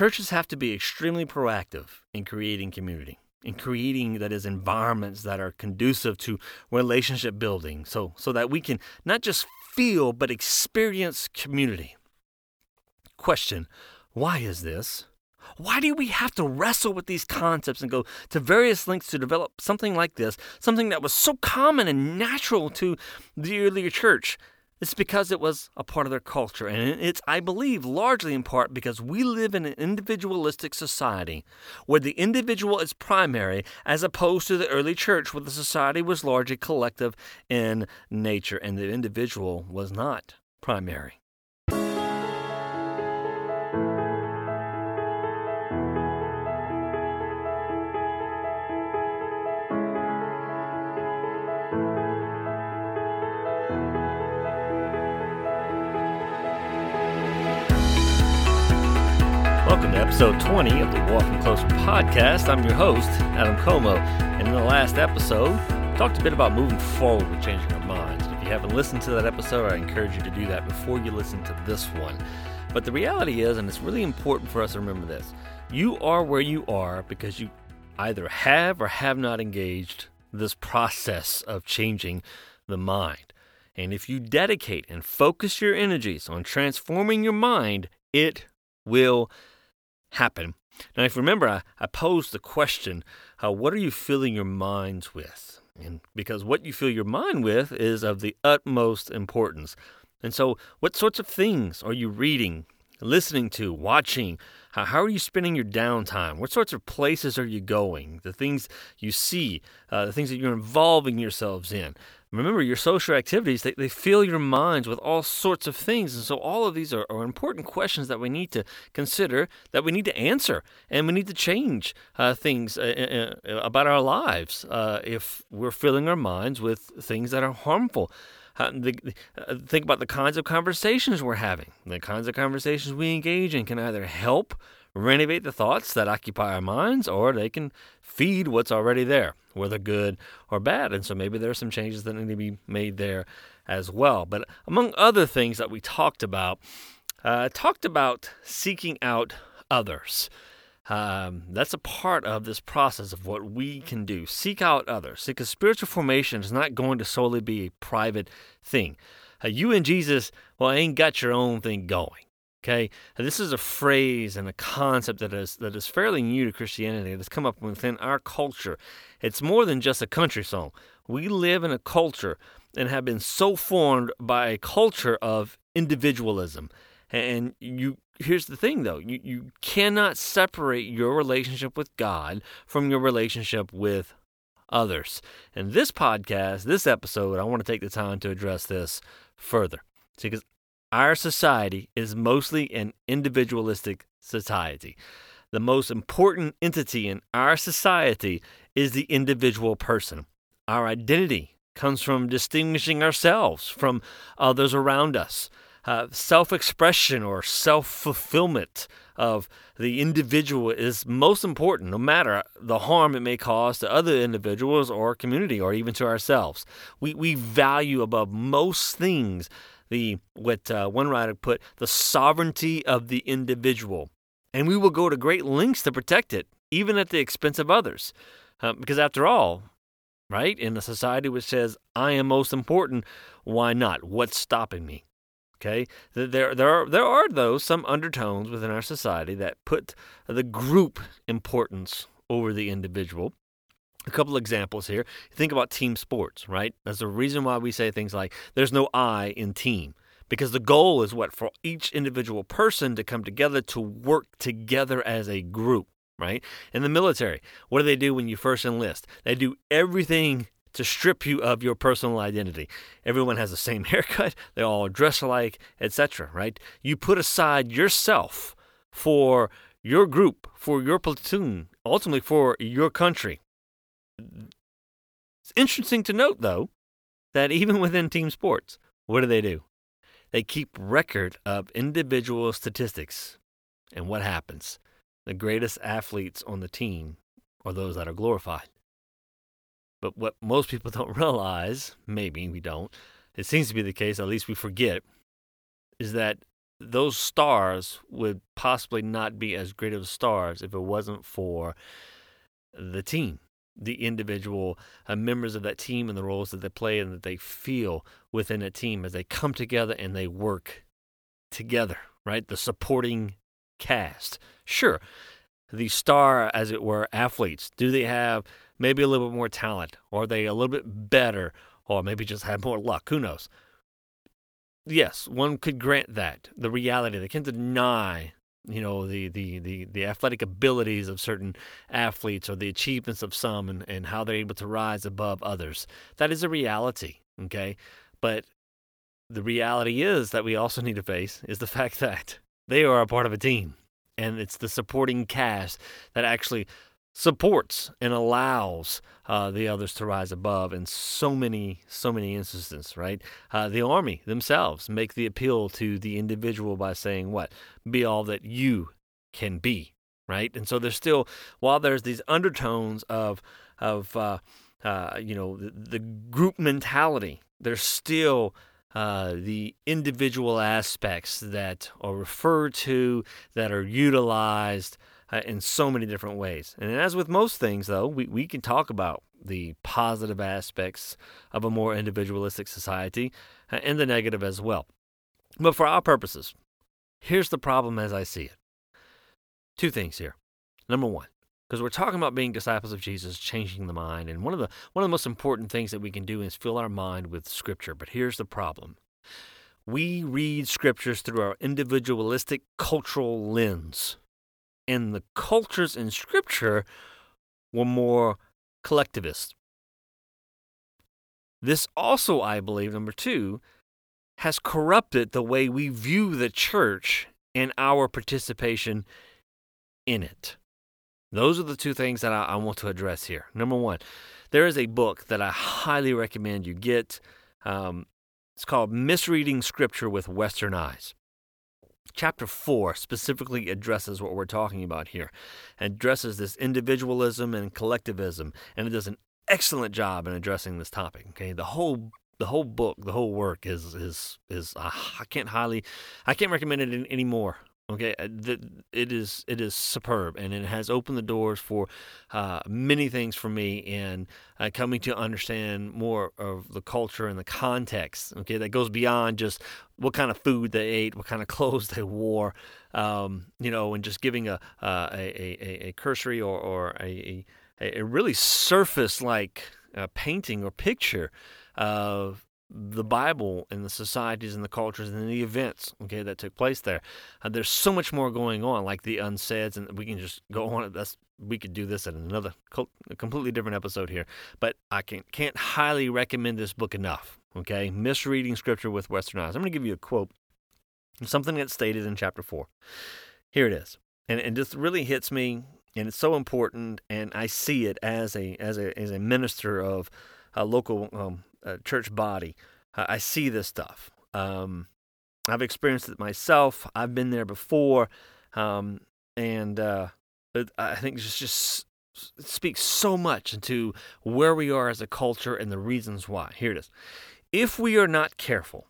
churches have to be extremely proactive in creating community in creating that is environments that are conducive to relationship building so so that we can not just feel but experience community. Question why is this? Why do we have to wrestle with these concepts and go to various lengths to develop something like this something that was so common and natural to the earlier church it's because it was a part of their culture. And it's, I believe, largely in part because we live in an individualistic society where the individual is primary as opposed to the early church where the society was largely collective in nature and the individual was not primary. Episode 20 of the Walking Closer podcast. I'm your host, Adam Como, and in the last episode, talked a bit about moving forward with changing our minds. If you haven't listened to that episode, I encourage you to do that before you listen to this one. But the reality is, and it's really important for us to remember this, you are where you are because you either have or have not engaged this process of changing the mind. And if you dedicate and focus your energies on transforming your mind, it will happen. Now, if you remember, I, I posed the question, uh, what are you filling your minds with? And because what you fill your mind with is of the utmost importance. And so, what sorts of things are you reading, listening to, watching? How, how are you spending your downtime? What sorts of places are you going? The things you see, uh, the things that you're involving yourselves in. Remember, your social activities, they, they fill your minds with all sorts of things. And so, all of these are, are important questions that we need to consider, that we need to answer, and we need to change uh, things uh, uh, about our lives uh, if we're filling our minds with things that are harmful. Uh, the, uh, think about the kinds of conversations we're having. The kinds of conversations we engage in can either help renovate the thoughts that occupy our minds, or they can feed what's already there, whether good or bad. And so maybe there are some changes that need to be made there as well. But among other things that we talked about, uh, talked about seeking out others. Um, that's a part of this process of what we can do. Seek out others. Because spiritual formation is not going to solely be a private thing. Uh, you and Jesus, well, ain't got your own thing going. Okay, and this is a phrase and a concept that is that is fairly new to Christianity. That's come up within our culture. It's more than just a country song. We live in a culture and have been so formed by a culture of individualism. And you here's the thing though, you, you cannot separate your relationship with God from your relationship with others. In this podcast, this episode, I want to take the time to address this further. See, because our society is mostly an individualistic society. The most important entity in our society is the individual person. Our identity comes from distinguishing ourselves from others around us. Uh, self expression or self fulfillment of the individual is most important, no matter the harm it may cause to other individuals or community or even to ourselves. We, we value above most things the what uh, one writer put the sovereignty of the individual, and we will go to great lengths to protect it, even at the expense of others, uh, because after all, right in a society which says I am most important, why not? What's stopping me? Okay, there there are there are though some undertones within our society that put the group importance over the individual. A couple examples here. Think about team sports, right? That's the reason why we say things like there's no I in team. Because the goal is what? For each individual person to come together to work together as a group, right? In the military, what do they do when you first enlist? They do everything to strip you of your personal identity. Everyone has the same haircut, they all dress alike, etc., right? You put aside yourself for your group, for your platoon, ultimately for your country. It's interesting to note, though, that even within team sports, what do they do? They keep record of individual statistics. And what happens? The greatest athletes on the team are those that are glorified. But what most people don't realize, maybe we don't, it seems to be the case, at least we forget, is that those stars would possibly not be as great of stars if it wasn't for the team, the individual uh, members of that team and the roles that they play and that they feel within a team as they come together and they work together, right? The supporting cast. Sure, the star, as it were, athletes, do they have maybe a little bit more talent? Or are they a little bit better? Or maybe just have more luck? Who knows? Yes, one could grant that. The reality, they can't deny you know the, the the the athletic abilities of certain athletes or the achievements of some and, and how they're able to rise above others. That is a reality okay? But the reality is that we also need to face is the fact that they are a part of a team and it's the supporting cast that actually supports and allows uh, the others to rise above in so many so many instances right? Uh, the army themselves make the appeal to the individual by saying what? Be all that you can be right? And so there's still while there's these undertones of of uh, uh you know the, the, group mentality there's still uh, the individual aspects that are referred to that are utilized uh, in so many different ways. And as with most things, though, we, we can talk about the positive aspects of a more individualistic society uh, and the negative as well. But for our purposes, here's the problem as I see it. Two things here. Number one, because we're talking about being disciples of Jesus, changing the mind, and one of the one of the most important things that we can do is fill our mind with Scripture. But here's the problem: we read Scriptures through our individualistic cultural lens and the cultures in Scripture were more collectivist. This also, I believe, number two, has corrupted the way we view the church and our participation in it. Those are the two things that I, I, want to address here. Number one, there is a book that I highly recommend you get. Um, it's called Misreading Scripture with Western Eyes. Chapter 4 specifically addresses what we're talking about here, and addresses this individualism and collectivism, and it does an excellent job in addressing this topic. Okay, the whole the whole book, the whole work is is is uh, I can't highly, I can't recommend it anymore. Okay, uh, it is it is superb, and it has opened the doors for uh, many things for me in uh, coming to understand more of the culture and the context. Okay, that goes beyond just what kind of food they ate, what kind of clothes they wore, um, you know, and just giving a uh, a, a, a cursory or or a a, really surface like uh, painting or picture of the Bible and the societies and the cultures and the events okay that took place there. Uh, there's so much more going on, like the unsaids, and we can just go on. That's we could do this in another completely different episode here, but I can, can't highly recommend this book enough. Okay, misreading scripture with Western eyes. I'm going to give you a quote, something that's stated in chapter four. Here it is, and it just really hits me, and it's so important, and I see it as a as a as a minister of a local um, uh, church body, I see this stuff. Um, I've experienced it myself. I've been there before, um, and uh, I think just just speaks so much into where we are as a culture and the reasons why. Here it is. If we are not careful,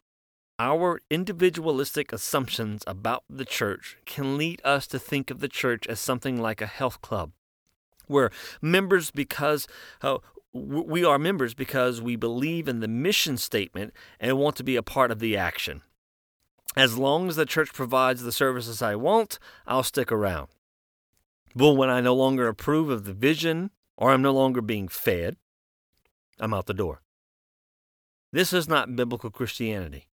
our individualistic assumptions about the church can lead us to think of the church as something like a health club where members, because uh, we are members because we believe in the mission statement and want to be a part of the action. As long as the church provides the services I want, I'll stick around. But when I no longer approve of the vision or I'm no longer being fed, I'm out the door. This is not biblical Christianity.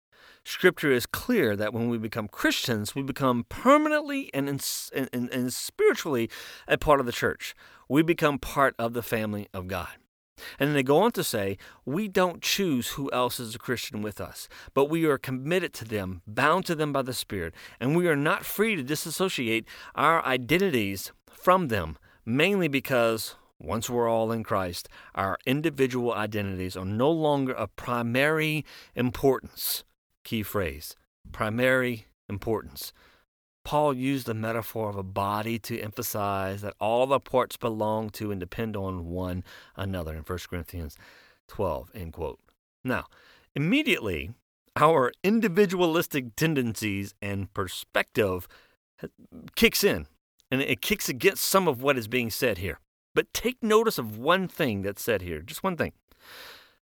Scripture is clear that when we become Christians, we become permanently and, and, and, spiritually a part of the church. We become part of the family of God. And then they go on to say, We don't choose who else is a Christian with us, but we are committed to them, bound to them by the Spirit, and we are not free to disassociate our identities from them, mainly because once we're all in Christ, our individual identities are no longer of primary importance. Key phrase primary importance. Paul used the metaphor of a body to emphasize that all the parts belong to and depend on one another in 1 Corinthians 12, end quote. Now, immediately, our individualistic tendencies and perspective kicks in, and it kicks against some of what is being said here. But take notice of one thing that's said here, just one thing.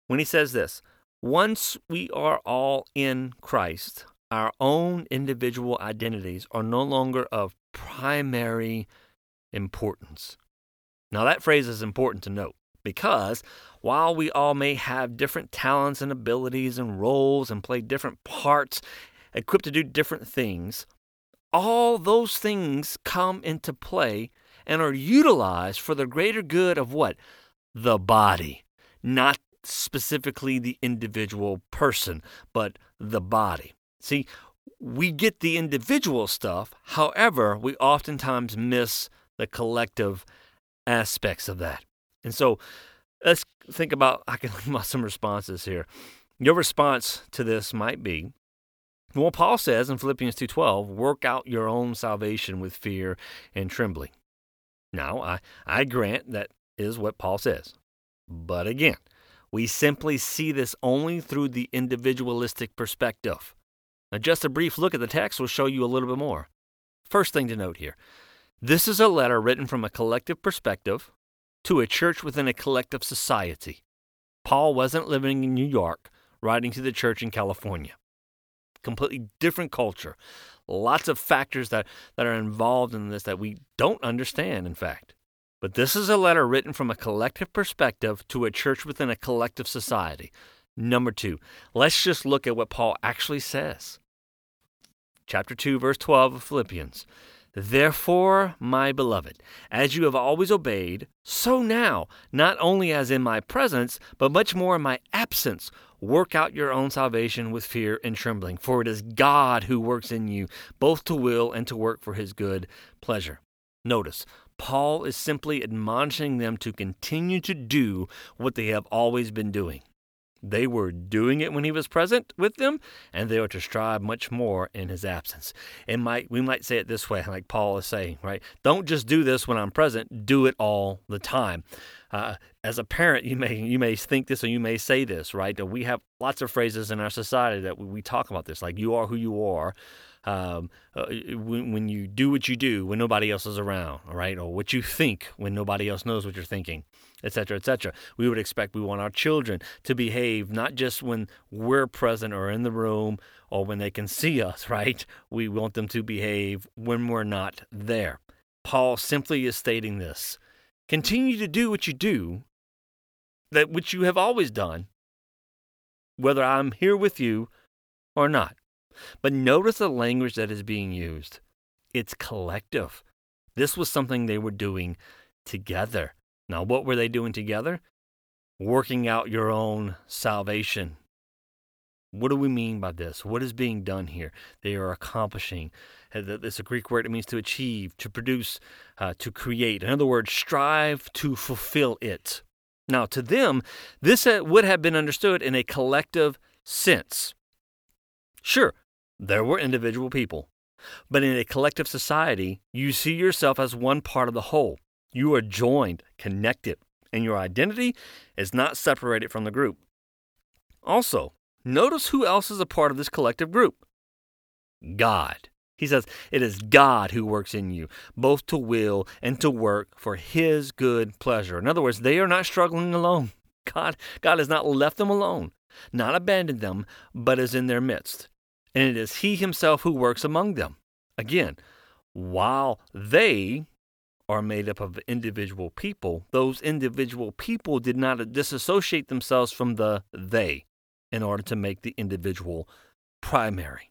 When he says this, once we are all in Christ, our own individual identities are no longer of primary importance. Now, that phrase is important to note because while we all may have different talents and abilities and roles and play different parts, equipped to do different things, all those things come into play and are utilized for the greater good of what? The body, not specifically the individual person, but the body. See, we get the individual stuff, however, we oftentimes miss the collective aspects of that. And so let's think about I can think about some responses here. Your response to this might be well, Paul says in Philippians 2:12, work out your own salvation with fear and trembling. Now, I, I grant that is what Paul says. But again, we simply see this only through the individualistic perspective. Now, just a brief look at the text will show you a little bit more. First thing to note here this is a letter written from a collective perspective to a church within a collective society. Paul wasn't living in New York, writing to the church in California. Completely different culture. Lots of factors that, that are involved in this that we don't understand, in fact. But this is a letter written from a collective perspective to a church within a collective society. Number two, let's just look at what Paul actually says. Chapter 2, verse 12 of Philippians. Therefore, my beloved, as you have always obeyed, so now, not only as in my presence, but much more in my absence, work out your own salvation with fear and trembling. For it is God who works in you, both to will and to work for his good pleasure. Notice, Paul is simply admonishing them to continue to do what they have always been doing. They were doing it when he was present with them, and they are to strive much more in his absence. And might we might say it this way, like Paul is saying, right? Don't just do this when I'm present; do it all the time. Uh, as a parent, you may you may think this or you may say this, right? We have lots of phrases in our society that we, we talk about this, like "you are who you are." Um, uh, when, when you do what you do when nobody else is around, right? Or what you think when nobody else knows what you're thinking etc., etc. We would expect we want our children to behave not just when we're present or in the room or when they can see us, right? We want them to behave when we're not there. Paul simply is stating this. Continue to do what you do, that which you have always done, whether I'm here with you or not. But notice the language that is being used. It's collective. This was something they were doing together. Now, what were they doing together? Working out your own salvation. What do we mean by this? What is being done here? They are accomplishing. It's a Greek word. It means to achieve, to produce, uh, to create. In other words, strive to fulfill it. Now, to them, this uh, would have been understood in a collective sense. Sure, there were individual people, but in a collective society, you see yourself as one part of the whole. You are joined, connected, and your identity is not separated from the group. Also, notice who else is a part of this collective group God. He says, It is God who works in you, both to will and to work for His good pleasure. In other words, they are not struggling alone. God, God has not left them alone, not abandoned them, but is in their midst. And it is He Himself who works among them. Again, while they are made up of individual people, those individual people did not disassociate themselves from the they in order to make the individual primary.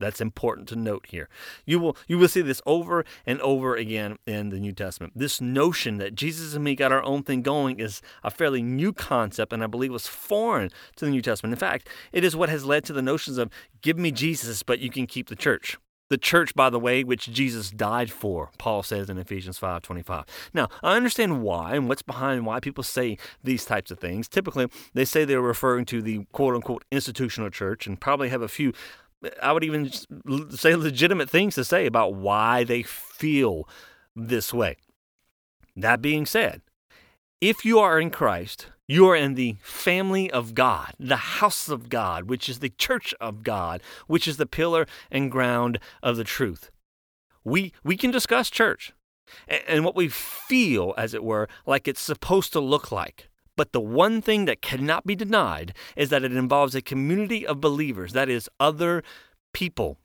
That's important to note here. You will you will see this over and over again in the New Testament. This notion that Jesus and me got our own thing going is a fairly new concept and I believe was foreign to the New Testament. In fact, it is what has led to the notions of give me Jesus but you can keep the church. The church, by the way, which Jesus died for, Paul says in Ephesians 5:25. Now, I understand why and what's behind why people say these types of things. Typically, they say they're referring to the quote unquote institutional church and probably have a few I would even say legitimate things to say about why they feel this way. That being said, If you are in Christ, you are in the family of God, the house of God, which is the church of God, which is the pillar and ground of the truth. We, we can discuss church and, and what we feel, as it were, like it's supposed to look like. But the one thing that cannot be denied is that it involves a community of believers, that is, other people.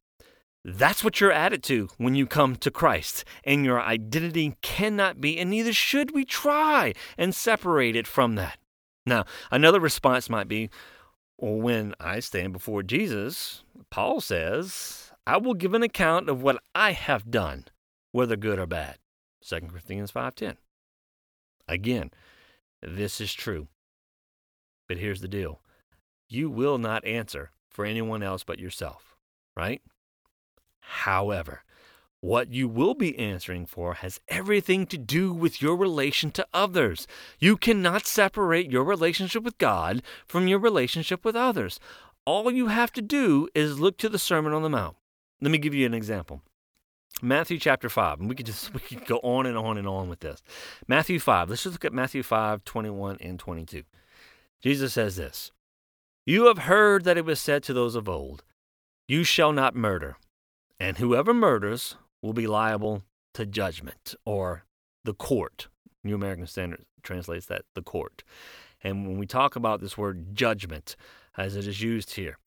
That's what you're added to when you come to Christ, and your identity cannot be, and neither should we try and separate it from that. Now, another response might be, when I stand before Jesus, Paul says, I will give an account of what I have done, whether good or bad. 2 Corinthians 5:10. Again, this is true. But here's the deal. You will not answer for anyone else but yourself, right? However, what you will be answering for has everything to do with your relation to others. You cannot separate your relationship with God from your relationship with others. All you have to do is look to the Sermon on the Mount. Let me give you an example. Matthew chapter 5, and we could just we could go on and on and on with this. Matthew 5, let's just look at Matthew 5, 21 and 22. Jesus says this You have heard that it was said to those of old, You shall not murder, and whoever murders will be liable to judgment or the court. New American Standard translates that the court. And when we talk about this word judgment, as it is used here,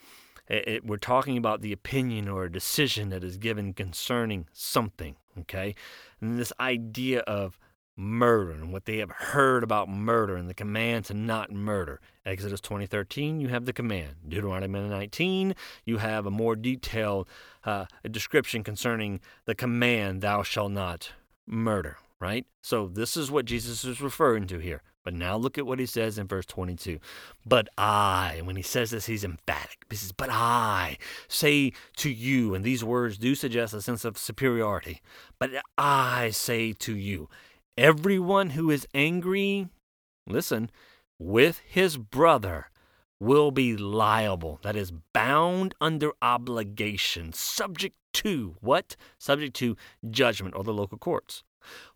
it, it, we're talking about the opinion or a decision that is given concerning something, okay? And this idea of murder and what they have heard about murder and the command to not murder. Exodus 20:13, you have the command. Deuteronomy 19, you have a more detailed uh, description concerning the command, "Thou shalt not murder." Right. So this is what Jesus is referring to here. But now look at what he says in verse 22. But I, when he says this, he's emphatic. He says, But I say to you, and these words do suggest a sense of superiority. But I say to you, everyone who is angry, listen, with his brother will be liable. That is bound under obligation, subject to what? Subject to judgment or the local courts.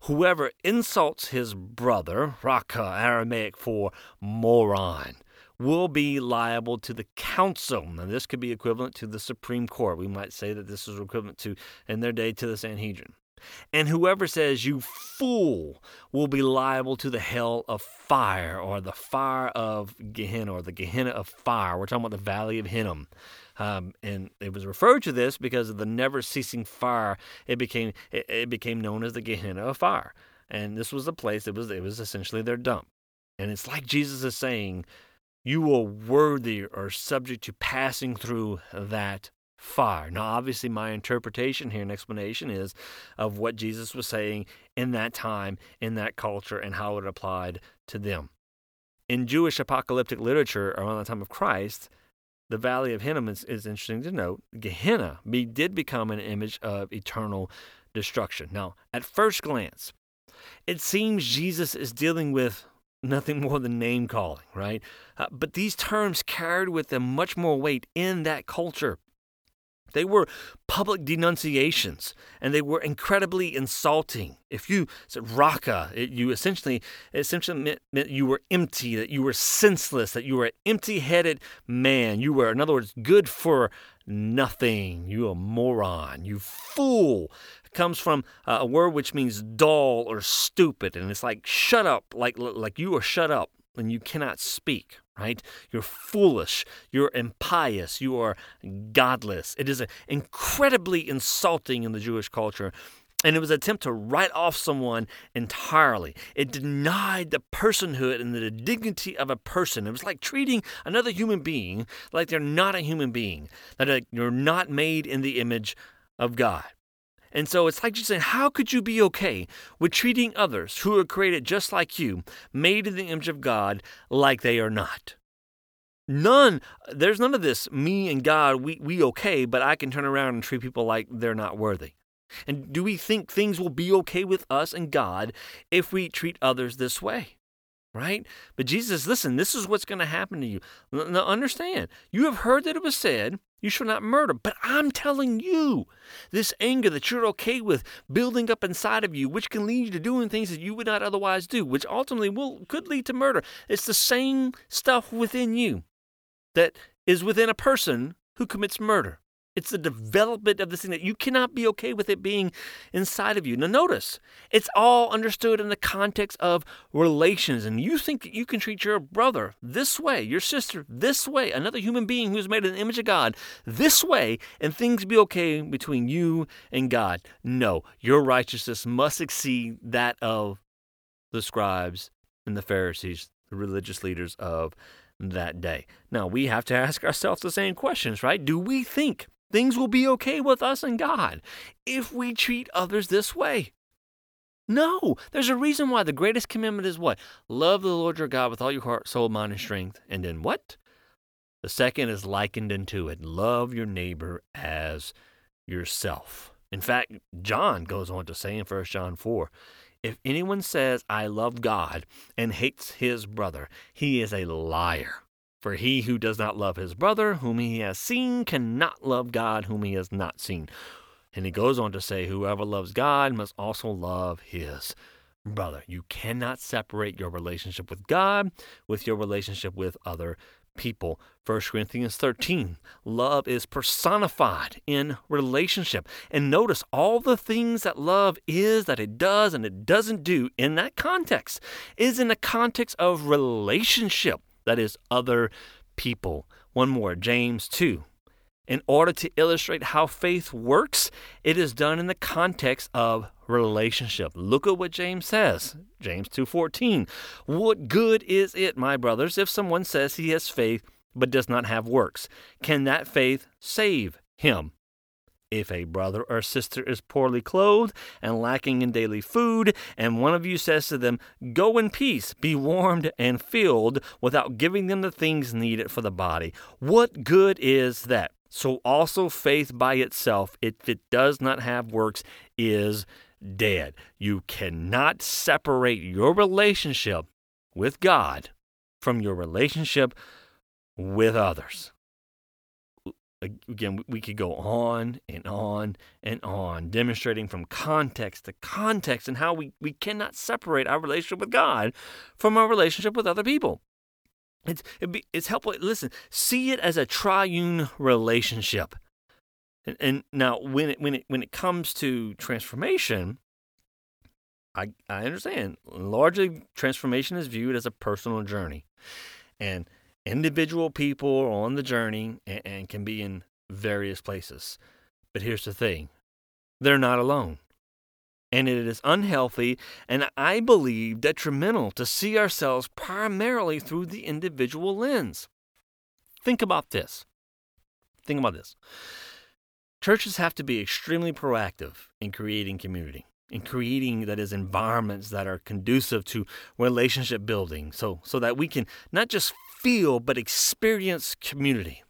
Whoever insults his brother, raka, Aramaic for moron, will be liable to the council. Now, this could be equivalent to the Supreme Court. We might say that this is equivalent to, in their day, to the Sanhedrin. And whoever says, You fool, will be liable to the hell of fire, or the fire of Gehenna, or the Gehenna of fire. We're talking about the valley of Hinnom. Um, and it was referred to this because of the never ceasing fire. It became it, it became known as the Gehenna of fire, and this was the place. It was it was essentially their dump. And it's like Jesus is saying, "You are worthy or subject to passing through that fire." Now, obviously, my interpretation here and explanation is of what Jesus was saying in that time, in that culture, and how it applied to them. In Jewish apocalyptic literature around the time of Christ, the Valley of Hinnom is, is interesting to note. Gehenna be, did become an image of eternal destruction. Now, at first glance, it seems Jesus is dealing with nothing more than name calling, right? Uh, but these terms carried with them much more weight in that culture. They were public denunciations, and they were incredibly insulting. If you said raka, it, you essentially essentially meant, meant, you were empty, that you were senseless, that you were an empty-headed man. You were, in other words, good for nothing. You a moron. You fool. It comes from uh, a word which means dull or stupid, and it's like shut up, like like you are shut up and you cannot speak right? You're foolish, you're impious, you are godless. It is incredibly insulting in the Jewish culture. And it was an attempt to write off someone entirely. It denied the personhood and the dignity of a person. It was like treating another human being like they're not a human being, that uh, you're not made in the image of God. And so it's like just saying, how could you be okay with treating others who are created just like you, made in the image of God, like they are not? None, there's none of this, me and God, we, we okay, but I can turn around and treat people like they're not worthy. And do we think things will be okay with us and God if we treat others this way? Right? But Jesus, listen, this is what's going to happen to you. Now, understand, you have heard that it was said, you shall not murder. But I'm telling you, this anger that you're okay with building up inside of you, which can lead you to doing things that you would not otherwise do, which ultimately will could lead to murder. It's the same stuff within you that is within a person who commits murder. It's the development of this thing that you cannot be okay with it being inside of you. Now, notice, it's all understood in the context of relations. And you think that you can treat your brother this way, your sister this way, another human being who's made in the image of God this way, and things be okay between you and God. No, your righteousness must exceed that of the scribes and the Pharisees, the religious leaders of that day. Now, we have to ask ourselves the same questions, right? Do we think Things will be okay with us and God if we treat others this way. No, there's a reason why the greatest commandment is what? Love the Lord your God with all your heart, soul, mind, and strength. And then what? The second is likened unto it love your neighbor as yourself. In fact, John goes on to say in 1 John 4 if anyone says, I love God and hates his brother, he is a liar. For he who does not love his brother, whom he has seen, cannot love God, whom he has not seen. And he goes on to say, Whoever loves God must also love his brother. You cannot separate your relationship with God with your relationship with other people. 1 Corinthians 13. Love is personified in relationship. And notice all the things that love is, that it does, and it doesn't do in that context is in the context of relationship that is, other people. One more, James 2. In order to illustrate how faith works, it is done in the context of relationship. Look at what James says. James 2:14. What good is it, my brothers, if someone says he has faith but does not have works? Can that faith save him? If a brother or sister is poorly clothed and lacking in daily food, and one of you says to them, Go in peace, be warmed and filled, without giving them the things needed for the body, what good is that? So also faith by itself, if it does not have works, is dead. You cannot separate your relationship with God from your relationship with others again, we could go on and on and on, demonstrating from context to context and how we, we cannot separate our relationship with God from our relationship with other people. It's, be, it's helpful. Listen, see it as a triune relationship. And, and now, when it, when, it, when it comes to transformation, I, I understand. Largely, transformation is viewed as a personal journey. And individual people are on the journey and, and can be in various places. But here's the thing they're not alone. And it is unhealthy and I believe detrimental to see ourselves primarily through the individual lens. Think about this. Think about this. Churches have to be extremely proactive in creating community in creating that is environments that are conducive to relationship building so so that we can not just feel but experience community.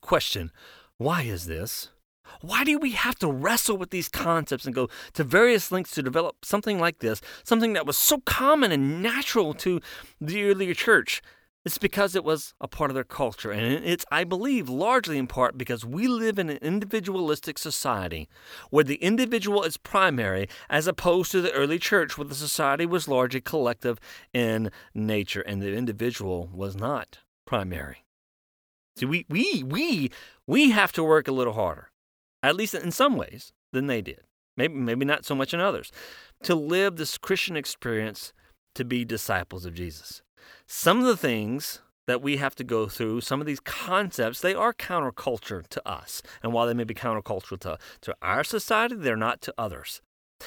Question why is this? Why do we have to wrestle with these concepts and go to various lengths to develop something like this something that was so common and natural to the earlier church it's because it was a part of their culture. And it's, I believe, largely in part because we live in an individualistic society where the individual is primary as opposed to the early church where the society was largely collective in nature and the individual was not primary. See, we, we, we, we have to work a little harder, at least in some ways, than they did. Maybe, maybe not so much in others, to live this Christian experience to be disciples of Jesus. Some of the things that we have to go through, some of these concepts, they are counterculture to us. And while they may be countercultural to, to our society, they're not to others.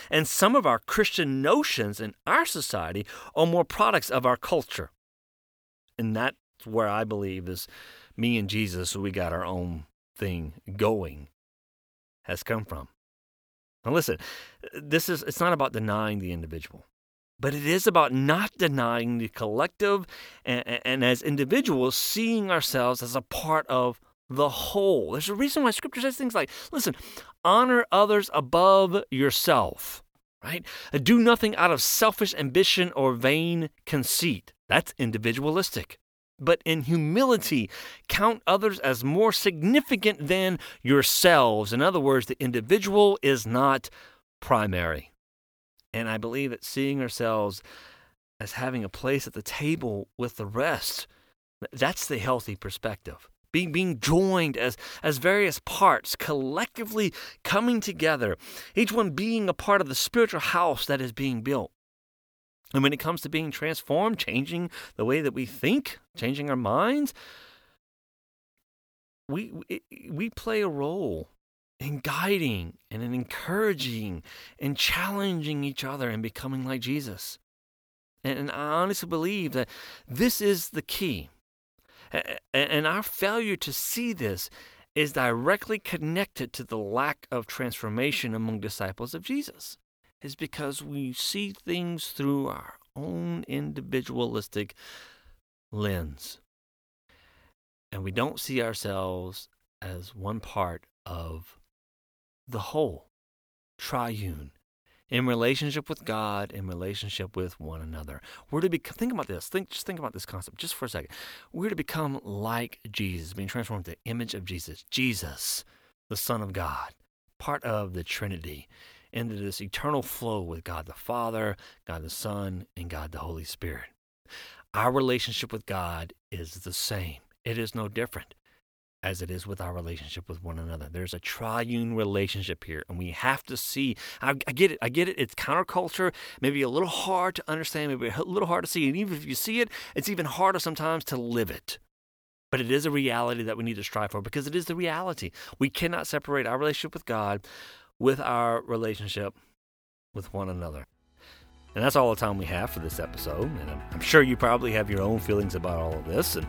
And some of our Christian notions in our society are more products of our culture. And that's where I believe is me and Jesus, we got our own thing going, has come from. Now listen, this is it's not about denying the individual but it is about not denying the collective and, and, as individuals seeing ourselves as a part of the whole. There's a reason why scripture says things like, listen, honor others above yourself. right? Uh, do nothing out of selfish ambition or vain conceit. That's individualistic. But in humility, count others as more significant than yourselves. In other words, the individual is not primary. And I believe that seeing ourselves as having a place at the table with the rest, that's the healthy perspective being, being joined as, as various parts, collectively coming together, each one being a part of the spiritual house that is being built. And when it comes to being transformed, changing the way that we think, changing our minds, we, we, we play a role in guiding and in encouraging and challenging each other and becoming like Jesus. And, and I honestly believe that this is the key. And our failure to see this is directly connected to the lack of transformation among disciples of Jesus. Is because we see things through our own individualistic lens. And we don't see ourselves as one part of the whole, triune, in relationship with God, in relationship with one another. We're to be think about this. Think just think about this concept just for a second. We're to become like Jesus, being transformed into the image of Jesus. Jesus, the Son of God, part of the Trinity, into this eternal flow with God the Father, God the Son, and God the Holy Spirit. Our relationship with God is the same. It is no different as it is with our relationship with one another. There's a triune relationship here, and we have to see. I, I, get it. I get it. It's counterculture, maybe a little hard to understand, maybe a little hard to see. And even if you see it, it's even harder sometimes to live it. But it is a reality that we need to strive for because it is the reality. We cannot separate our relationship with God with our relationship with one another. And that's all the time we have for this episode. And I'm, I'm sure you probably have your own feelings about all of this. And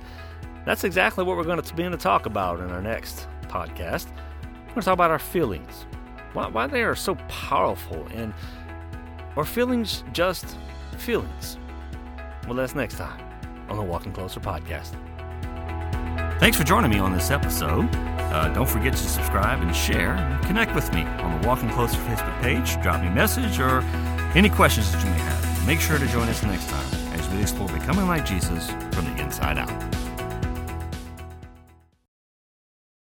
that's exactly what we're going to be begin to talk about in our next podcast. We're going to talk about our feelings, why, why they are so powerful, and are feelings just feelings? Well, that's next time on the Walking Closer podcast. Thanks for joining me on this episode. Uh, don't forget to subscribe and share connect with me on the Walking Closer Facebook page. Drop me a message or any questions that you may have. Make sure to join us next time as we explore becoming like Jesus from the inside out.